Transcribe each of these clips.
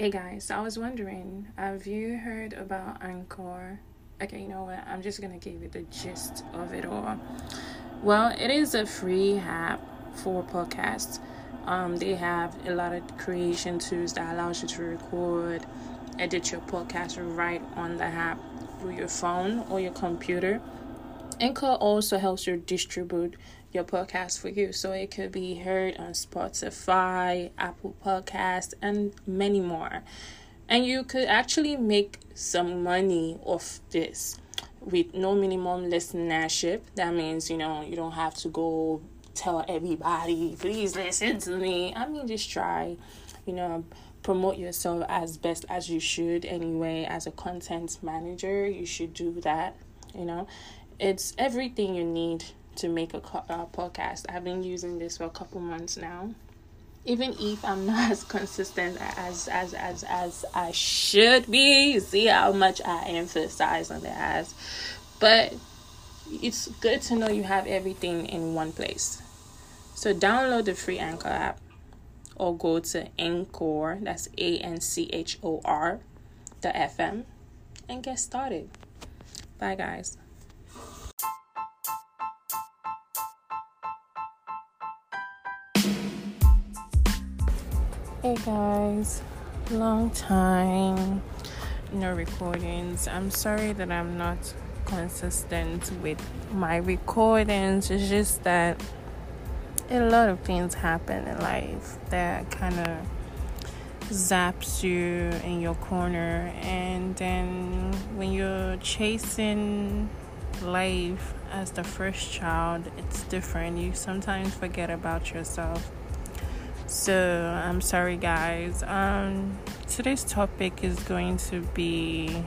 Hey guys, I was wondering, have you heard about Anchor? Okay, you know what? I'm just gonna give you the gist of it all. Well, it is a free app for podcasts. Um, they have a lot of creation tools that allows you to record, edit your podcast right on the app through your phone or your computer. Anchor also helps you distribute your podcast for you. So it could be heard on Spotify, Apple Podcast, and many more. And you could actually make some money off this with no minimum listenership. That means, you know, you don't have to go tell everybody, please listen to me. I mean, just try, you know, promote yourself as best as you should anyway. As a content manager, you should do that, you know. It's everything you need to make a, a uh, podcast. I've been using this for a couple months now. Even if I'm not as consistent as as as as I should be, see how much I emphasize on the as, but it's good to know you have everything in one place. So download the free Anchor app or go to Anchor, that's A N C H O R, the FM, and get started. Bye, guys. Hey guys, long time no recordings. I'm sorry that I'm not consistent with my recordings. It's just that a lot of things happen in life that kind of zaps you in your corner, and then when you're chasing life as the first child, it's different. You sometimes forget about yourself so I'm sorry, guys. Um, today's topic is going to be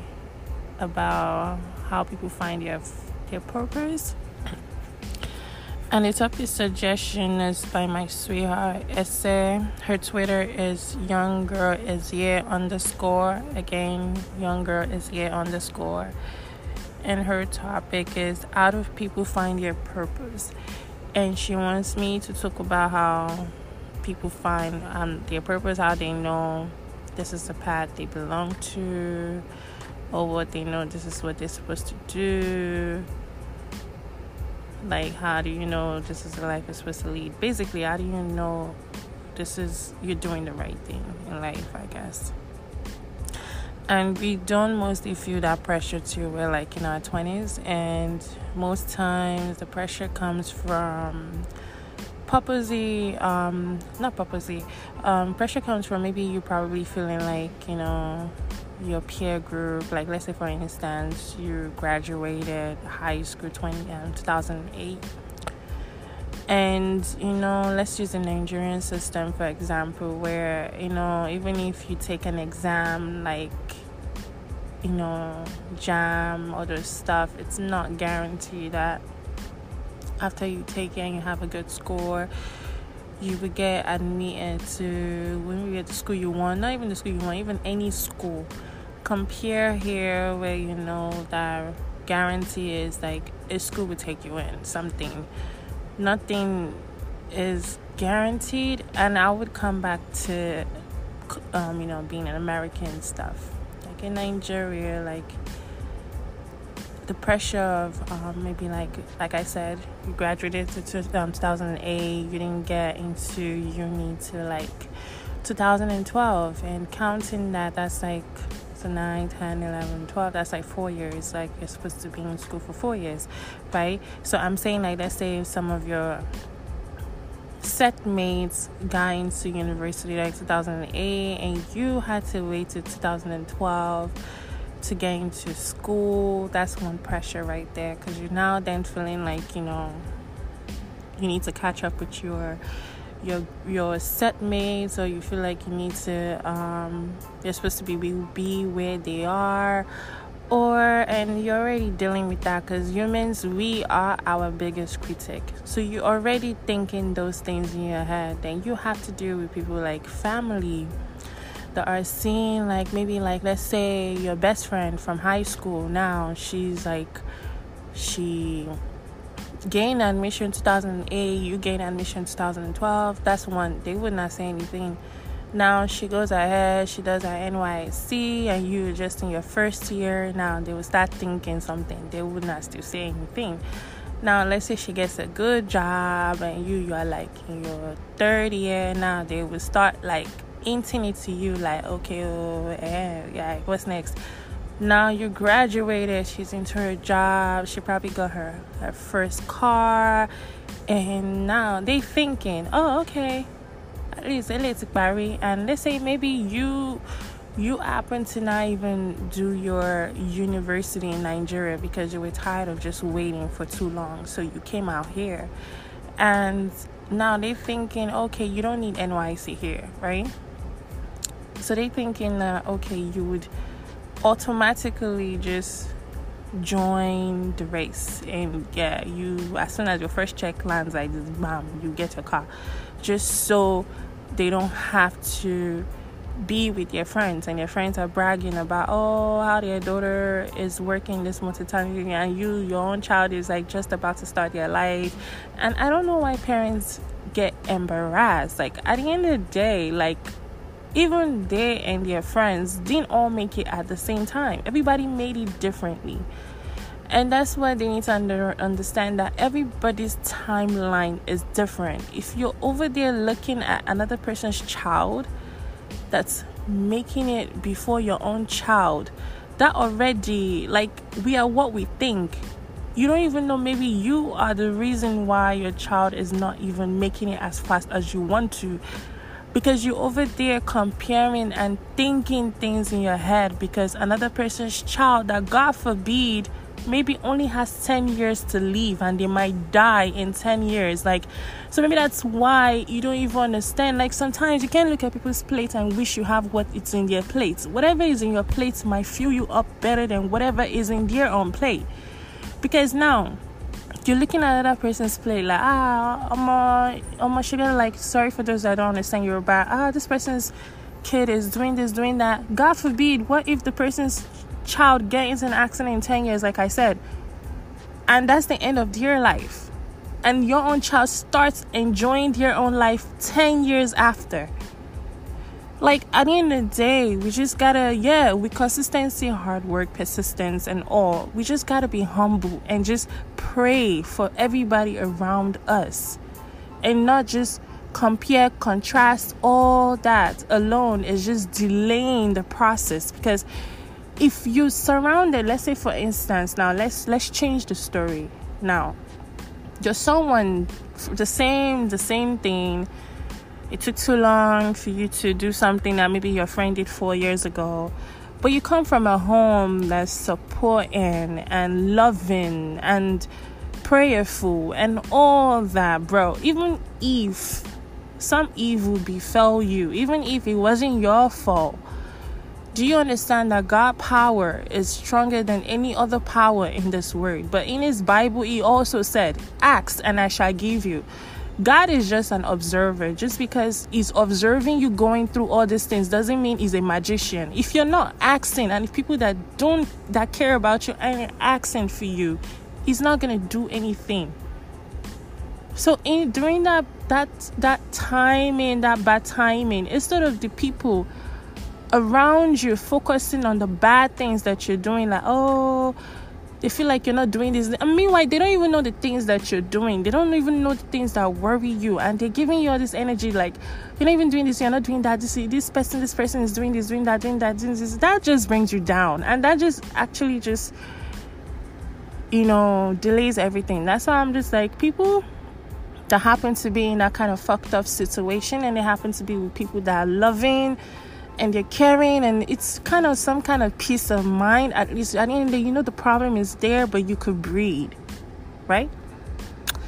about how people find their their purpose. And the topic suggestion is by my sweetheart essay. Her Twitter is young girl is underscore again young girl is underscore. And her topic is how do people find their purpose? And she wants me to talk about how people find um, their purpose, how they know this is the path they belong to, or what they know this is what they're supposed to do. Like, how do you know this is the life you're supposed to lead? Basically, how do you know this is you're doing the right thing in life? I guess. And we don't mostly feel that pressure till we're like in our 20s, and most times the pressure comes from purposely um not purposely um pressure comes from maybe you probably feeling like you know your peer group like let's say for instance you graduated high school 20 um, 2008 and you know let's use the nigerian system for example where you know even if you take an exam like you know JAMB other stuff it's not guaranteed that after you take it and you have a good score, you would get admitted to when you get the school you want, not even the school you want, even any school. Compare here where you know that guarantee is like a school would take you in something. Nothing is guaranteed, and I would come back to um, you know being an American stuff. Like in Nigeria, like the pressure of um, maybe like like I said, you graduated to um, 2008, you didn't get into uni to like 2012, and counting that, that's like so 9, 10, 11, 12, that's like four years. Like you're supposed to be in school for four years, right? So I'm saying, like, let's say some of your set mates got into university like 2008 and you had to wait to 2012 to get into school, that's one pressure right there. Because you're now then feeling like, you know, you need to catch up with your your your set mates or you feel like you need to um you're supposed to be be, be where they are. Or and you're already dealing with that because humans we are our biggest critic. So you're already thinking those things in your head. Then you have to deal with people like family that are seeing like maybe like let's say your best friend from high school now she's like she gained admission 2008 you gained admission 2012 that's one they would not say anything now she goes ahead, she does her NYSC, and you just in your first year. Now they will start thinking something. They would not still say anything. Now let's say she gets a good job, and you you are like in your third year. Now they will start like hinting it to you, like okay, oh, yeah, yeah, what's next? Now you graduated. She's into her job. She probably got her her first car, and now they thinking, oh okay at least let's Barry and let's say maybe you you happen to not even do your university in Nigeria because you were tired of just waiting for too long so you came out here and now they're thinking okay you don't need NYSC here right so they're thinking that okay you would automatically just join the race and yeah you as soon as your first check lands like bam you get your car. Just so they don't have to be with your friends. And your friends are bragging about oh how their daughter is working this multitasking and you your own child is like just about to start their life. And i don't know why parents get embarrassed. Like at the end of the day like even they and their friends didn't all make it at the same time everybody made it differently and that's why they need to under, understand that everybody's timeline is different. If you're over there looking at another person's child that's making it before your own child, that already, like, we are what we think. You don't even know, maybe you are the reason why your child is not even making it as fast as you want to because you're over there comparing and thinking things in your head because another person's child that god forbid maybe only has 10 years to live and they might die in 10 years. Like so maybe that's why you don't even understand. Like sometimes you can look at people's plate and wish you have what it's in their plates whatever is in your plate might fill you up better than whatever is in their own plate. Because now you're looking at other person's plate like ah I'm a, I'm a sugar like sorry for those that don't understand Yoruba. Ah this person's kid is doing this doing that. God forbid what if the person's child gets an accident in 10 years, like I said, and that's the end of their life, and your own child starts enjoying their own life 10 years after. Like at the end of the day, we just gotta, yeah, with consistency, hard work, persistence, and all, we just gotta be humble and just pray for everybody around us. And not just compare, contrast, all that alone is just delaying the process. Because if you surrounded let's say for instance now let's let's change the story. Now you're someone the same the same thing it took too long for you to do something that maybe your friend did four years ago but you come from a home that's supporting and loving and prayerful and all that bro even if some evil befell you even if it wasn't your fault do you understand that God power is stronger than any other power in this world? But in his Bible, he also said, Ask and I shall give you. God is just an observer. Just because he's observing you going through all these things doesn't mean he's a magician. If you're not asking, and if people that don't that care about you aren't asking for you, he's not gonna do anything. So in during that that that timing, that bad timing, instead of the people around you focusing on the bad things that you're doing, like, oh, they feel like you're not doing this. And meanwhile, they don't even know the things that you're doing. They don't even know the things that worry you. And they're giving you all this energy, like, you're not even doing this, you're not doing that. This, this person, this person is doing this, doing that, doing that, doing this. That just brings you down. And that just actually just, you know, delays everything. That's why I'm just like, people that happen to be in that kind of fucked up situation and they happen to be with people that are loving and they're caring and it's kind of some kind of peace of mind. At least at the end of the day you know the problem is there but you could breathe right?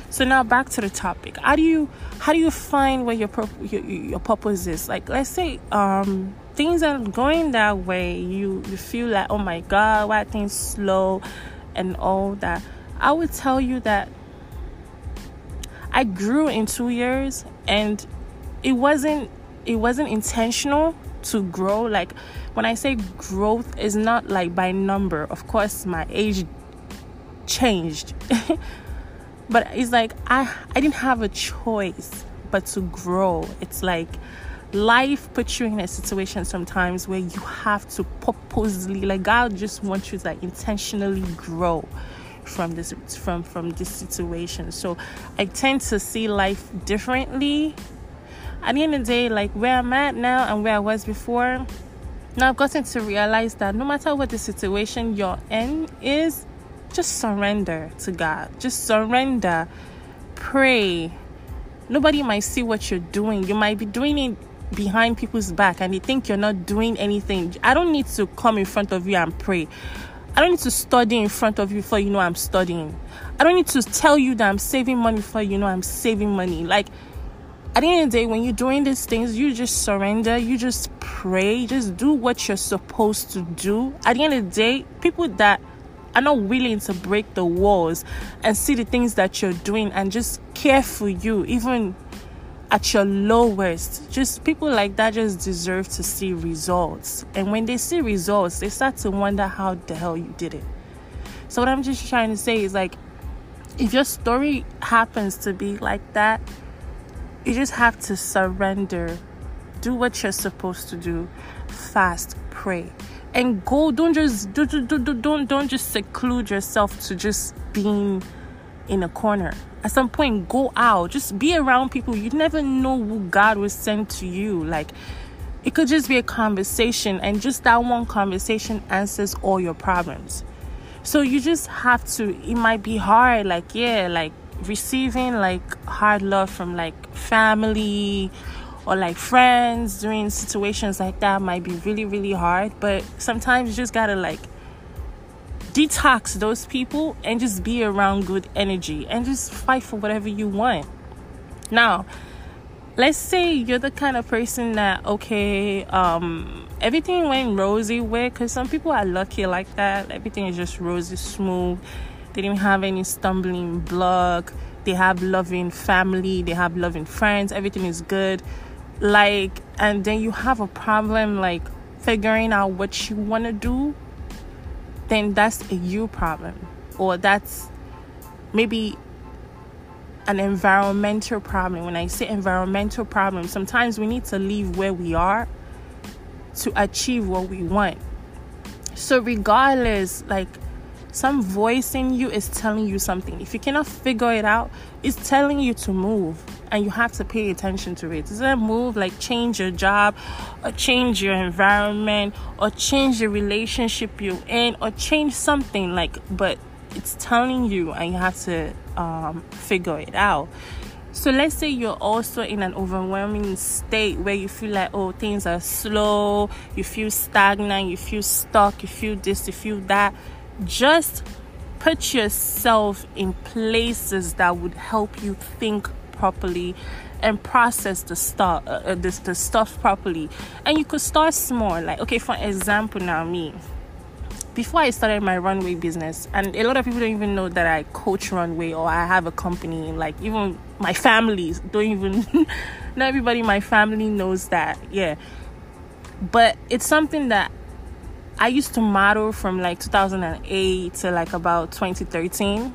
So now back to the topic. How do you how do you find where your your, your purpose is? Like let's say um things are going that way. You you feel like oh my god why things slow and all that? I would tell you that i grew in two years and it wasn't it wasn't intentional to grow like when i say growth is not like by number. Of course my age changed. But it's like i i didn't have a choice but to grow. It's like life puts you in a situation sometimes where you have to purposely like god just wants you to like intentionally grow from this from from this situation. So i tend to see life differently at the end of the day like where i'm at now and where i was before now i've gotten to realize that no matter what the situation you're in is just surrender to god just surrender pray nobody might see what you're doing you might be doing it behind people's back and they think you're not doing anything. I don't need to come in front of you and pray. I don't need to study in front of you before you know I'm studying. I don't need to tell you that I'm saving money before you know I'm saving money. Like at the end of the day, when you're doing these things, you just surrender, you just pray, just do what you're supposed to do. At the end of the day, people that are not willing to break the walls and see the things that you're doing and just care for you, even at your lowest. Just people like that just deserve to see results. And when they see results, they start to wonder how the hell you did it. So, what I'm just trying to say is like, if your story happens to be like that, you just have to surrender, do what you're supposed to do, fast, pray, and go. Don't just do, do, do, do don't don't just seclude yourself to just being in a corner. At some point go out. Just be around people. You never know who god will send to you. Like it could just be a conversation and just that one conversation answers all your problems. So you just have to it might be hard. Like yeah like receiving like hard love from like family or like friends during situations like that might be really really hard but sometimes you just gotta like detox those people and just be around good energy and just fight for whatever you want. Now, let's say you're the kind of person that okay, um, everything went rosy with because some people are lucky like that. Everything is just rosy smooth. They didn't have any stumbling block. They have loving family. They have loving friends. Everything is good. Like, and then you have a problem like figuring out what you want to do then that's a you problem or that's maybe an environmental problem. When I say environmental problem, sometimes we need to leave where we are to achieve what we want. So, regardless, like some voice in you is telling you something. If you cannot figure it out, it's telling you to move and you have to pay attention to it. Is it. That move like change your job or change your environment or change the relationship you're in or change something like but it's telling you and you have to um, figure it out. So let's say you're also in an overwhelming state where you feel like oh things are slow, you feel stagnant, you feel stuck, you feel this, you feel that. Just put yourself in places that would help you think properly and process the stuff uh, uh, this the stuff properly and you could start small like okay for example now me before I started my runway business, and a lot of people don't even know that I coach runway or I have a company. Like even my family don't even. not everybody in my family knows that. Yeah, but it's something that I used to model from like 2008 to like about 2013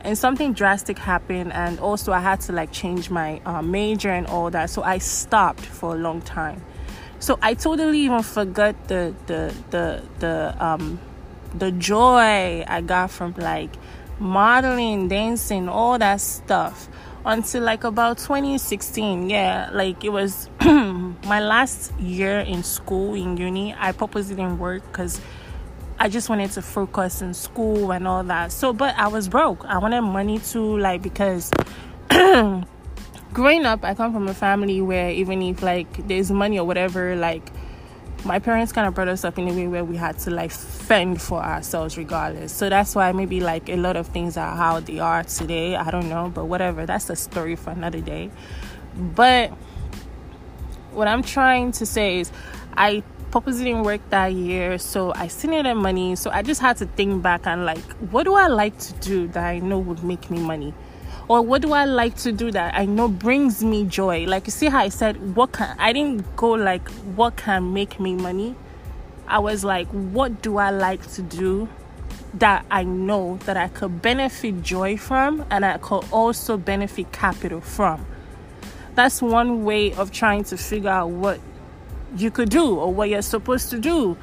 and something drastic happened and also i had to like change my uh, major and all that. So i stopped for a long time. So i totally even forgot the the the the um the joy i got from like modeling dancing all that stuff until like about 2016 yeah like it was my last year in school in uni i purposely didn't work because I just wanted to focus in school and all that. So, but I was broke. I wanted money too, like, because growing up, I come from a family where even if, like, there's money or whatever, like, my parents kind of brought us up in a way where we had to, like, fend for ourselves regardless. So that's why maybe, like, a lot of things are how they are today. I don't know, but whatever. That's a story for another day. But what I'm trying to say is, I purposely didn't work that year, so I still needed money. So I just had to think back and like, what do I like to do that I know would make me money? Or what do I like to do that I know brings me joy? Like you see how I said what can I didn't go like what can make me money. I was like, what do I like to do that I know that I could benefit joy from and I could also benefit capital from? that's one way of trying to figure out what you could do or what you're supposed to do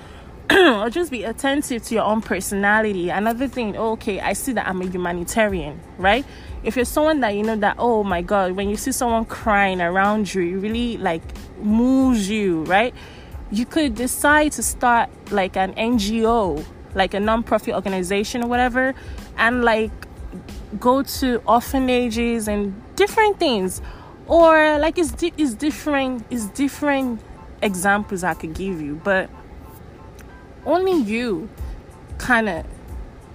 or just be attentive to your own personality. Another thing oh, okay i see that i'm a humanitarian right? If you're someone that you know that oh my god when you see someone crying around you it really like moves you right? You could decide to start like an ngo like a non-profit organization or whatever and like go to orphanages and different things. Or like it's, di- it's different it's different examples i could give you but only you kind of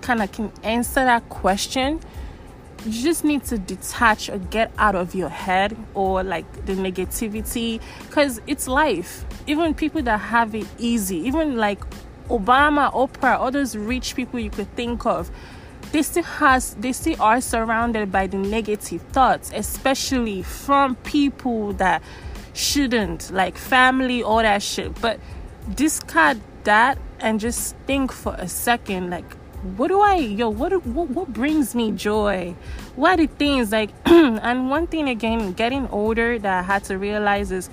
kind of can answer that question. You just need to detach or get out of your head or like the negativity because it's life. Even people that have it easy even like obama oprah all those rich people you could think of they still has they still are surrounded by the negative thoughts especially from people that shouldn't like family all that shit. But discard that and just think for a second like what do i yo what what, what brings me joy what are the things like and one thing again getting older that i had to realize is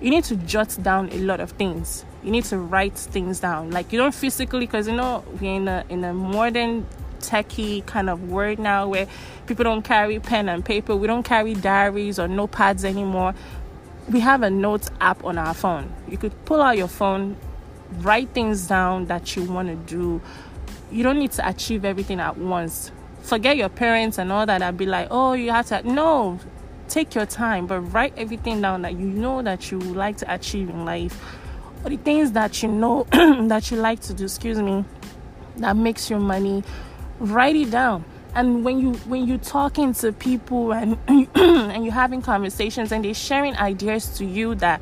you need to jot down a lot of things you need to write things down like you don't physically because you know we're in a in a modern techie kind of world now where people don't carry pen and paper. We don't carry diaries or notepads anymore. We have a notes app on our phone. You could pull out your phone, write things down that you want to do. You don't need to achieve everything at once. Forget your parents and all that. I'd be like, oh, you have to. No, take your time, but write everything down that you know that you like to achieve in life, or the things that you know that you like to do. Excuse me, that makes you money write it down and when you when you're talking to people and and you're having conversations and they're sharing ideas to you that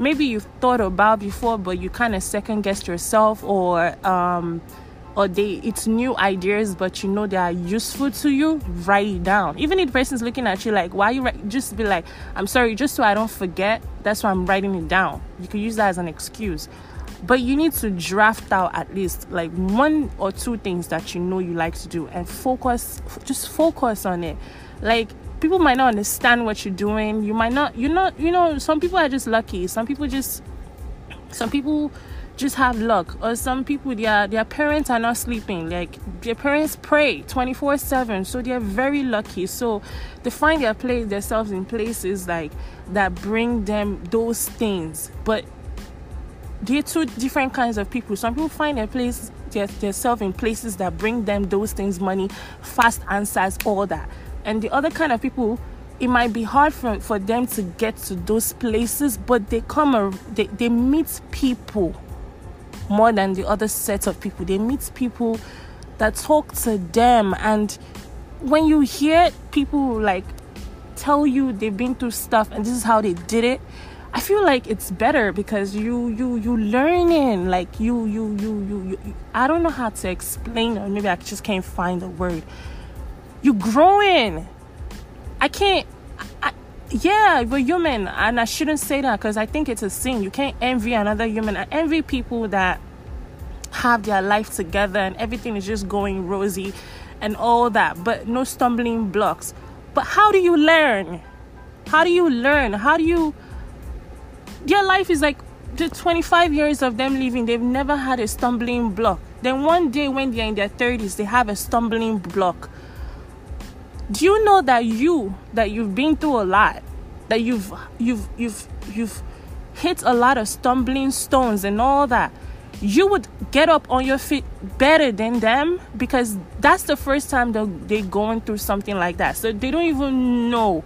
maybe you've thought about before but you kind of second guess yourself or um or they it's new ideas but you know they are useful to you write it down. Even if the person's looking at you like why you just be like i'm sorry just so i don't forget that's why i'm writing it down. You could use that as an excuse. But you need to draft out at least like one or two things that you know you like to do and focus just focus on it. Like people might not understand what you're doing. You might not you're not you know some people are just lucky. Some people just some people just have luck. Or some people their their parents are not sleeping. Like their parents pray 24 7 so they're very lucky. So they find their place themselves in places like that bring them those things. But they're two different kinds of people. Some people find their place themselves in places that bring them those things, money, fast answers, all that. And the other kind of people, it might be hard for, for them to get to those places, but they come they, they meet people more than the other set of people. They meet people that talk to them and when you hear people like tell you they've been through stuff and this is how they did it I feel like it's better because you you you learning like you you you you, you I don't know how to explain or maybe I just can't find the word. You growing. I can't. I, yeah, we're human, and I shouldn't say that because I think it's a sin. You can't envy another human. I envy people that have their life together and everything is just going rosy and all that, but no stumbling blocks. But how do you learn? How do you learn? How do you their life is like the 25 years of them living, they've never had a stumbling block. Then one day when they're in their 30s, they have a stumbling block. Do you know that you that you've been through a lot, that you've you've you've you've hit a lot of stumbling stones and all that, you would get up on your feet better than them because that's the first time they're, they're going through something like that. So they don't even know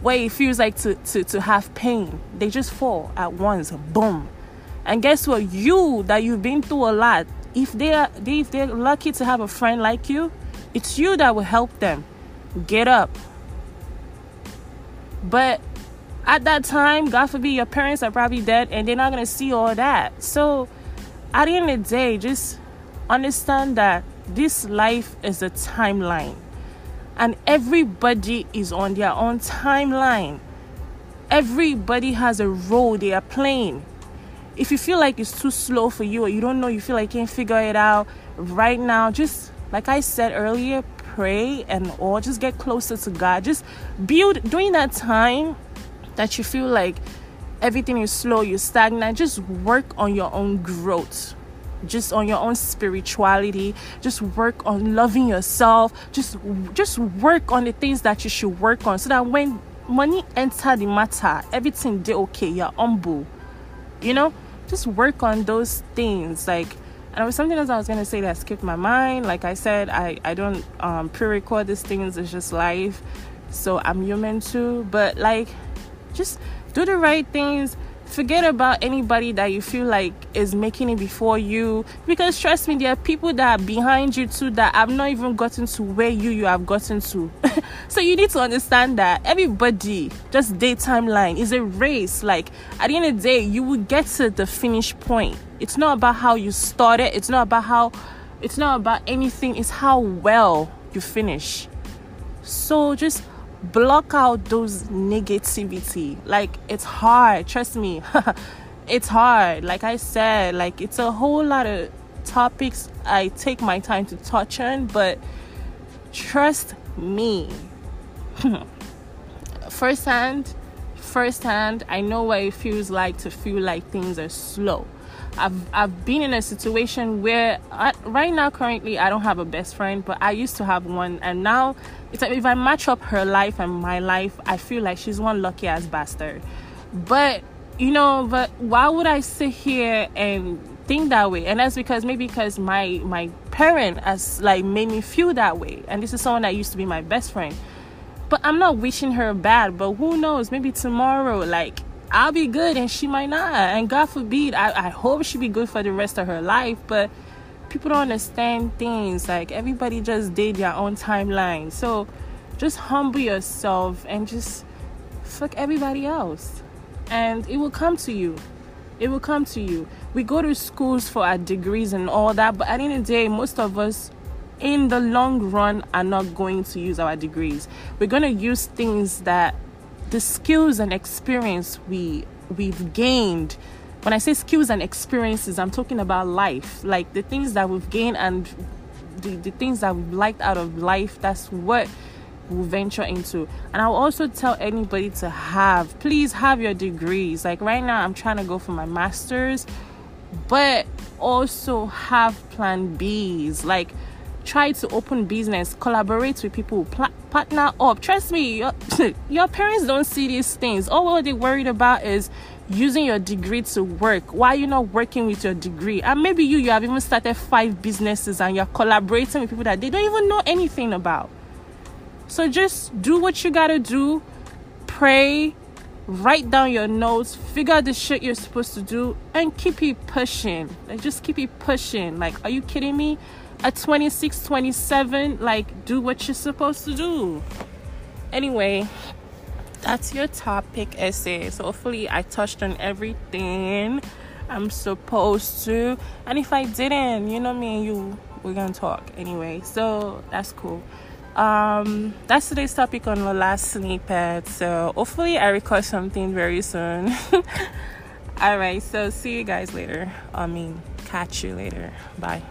what it feels like to, to, to have pain. They just fall at once, boom. And guess what? You that you've been through a lot, if they are they, if they're lucky to have a friend like you, it's you that will help them get up. But at that time, God forbid, your parents are probably dead and they're not gonna see all that. So at the end of the day, just understand that this life is a timeline and everybody is on their own timeline. Everybody has a role they are playing. If you feel like it's too slow for you or you don't know, you feel like you can't figure it out right now, just like I said earlier, pray and or just get closer to God. Just build during that time, that you feel like everything is slow, you're stagnant, just work on your own growth. Just on your own spirituality, just work on loving yourself, just just work on the things that you should work on so that when money enter the matter, everything they okay, you're humble. You know? Just work on those things. Like and there was something else I was gonna say that skipped my mind. Like I said, I, I don't um, pre-record these things, it's just live. So I'm human too. But like just do the right things forget about anybody that you feel like is making it before you. Because trust me there are people that are behind you too that have not even gotten to where you you have gotten to. So you need to understand that everybody just day timeline is a race. Like at the end of the day you will get to the finish point. It's not about how you started. It's not about how it's not about anything. It's how well you finish. So just block out those negativity. Like it's hard trust me. It's hard. Like i said like it's a whole lot of topics i take my time to touch on but trust me. Firsthand firsthand i know what it feels like to feel like things are slow. I've I've been in a situation where I, right now currently I don't have a best friend, but I used to have one, and now if I match up her life and my life, I feel like she's one lucky ass bastard. But you know, but why would I sit here and think that way? And that's because maybe because my my parent has like made me feel that way, and this is someone that used to be my best friend. But I'm not wishing her bad, but who knows? Maybe tomorrow, like I'll be good and she might not. And God forbid, I, I hope she be good for the rest of her life. But people don't understand things. Like everybody just did their own timeline. So just humble yourself and just fuck everybody else. And it will come to you. It will come to you. We go to schools for our degrees and all that, but at the end of the day, most of us in the long run are not going to use our degrees. We're going to use things that the skills and experience we we've gained when i say skills and experiences i'm talking about life like the things that we've gained and the, the things that we've liked out of life that's what we'll venture into and i'll also tell anybody to have please have your degrees like right now i'm trying to go for my masters but also have plan b's like try to open business, collaborate with people, pl- partner up. Trust me, your, your parents don't see these things. All they're worried about is using your degree to work. Why are you not working with your degree? And maybe you, you have even started five businesses and you're collaborating with people that they don't even know anything about. So just do what you gotta do, pray, write down your notes, figure out the shit you're supposed to do, and keep it pushing. Like just keep it pushing. Like, are you kidding me? at 26, 27, like do what you're supposed to do. Anyway, that's your topic essay. So hopefully I touched on everything I'm supposed to. And if I didn't, you know me and you, we're gonna talk anyway. So that's cool. Um, that's today's topic on the last snippet. So hopefully I record something very soon. All right, so see you guys later. I mean, catch you later. Bye.